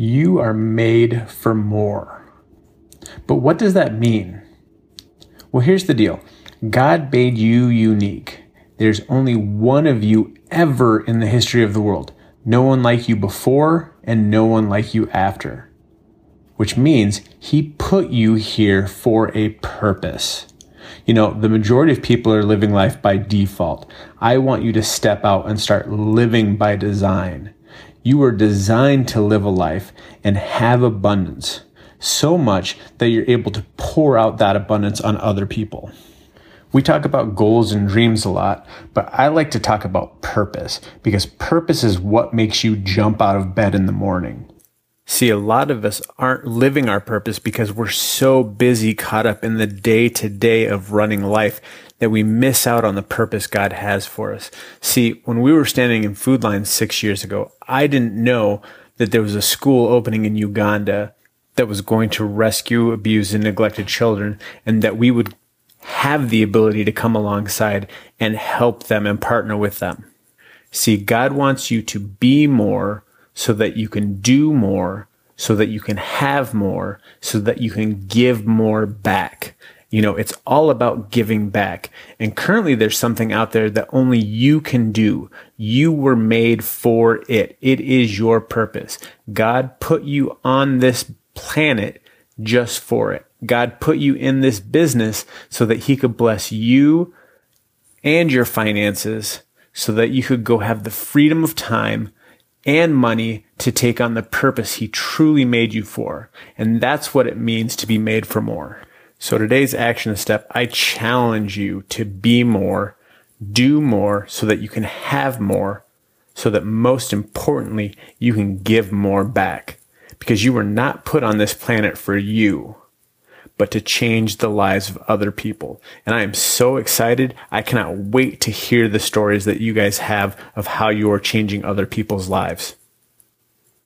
You are made for more. But what does that mean? Well, here's the deal God made you unique. There's only one of you ever in the history of the world. No one like you before and no one like you after. Which means he put you here for a purpose. You know, the majority of people are living life by default. I want you to step out and start living by design. You were designed to live a life and have abundance so much that you're able to pour out that abundance on other people. We talk about goals and dreams a lot, but I like to talk about purpose because purpose is what makes you jump out of bed in the morning. See, a lot of us aren't living our purpose because we're so busy caught up in the day to day of running life that we miss out on the purpose God has for us. See, when we were standing in Food Lines six years ago, I didn't know that there was a school opening in Uganda that was going to rescue abused and neglected children and that we would have the ability to come alongside and help them and partner with them. See, God wants you to be more so that you can do more, so that you can have more, so that you can give more back. You know, it's all about giving back. And currently there's something out there that only you can do. You were made for it. It is your purpose. God put you on this planet just for it. God put you in this business so that he could bless you and your finances so that you could go have the freedom of time and money to take on the purpose he truly made you for. And that's what it means to be made for more. So today's action step, I challenge you to be more, do more so that you can have more, so that most importantly, you can give more back because you were not put on this planet for you but to change the lives of other people. And I am so excited. I cannot wait to hear the stories that you guys have of how you are changing other people's lives.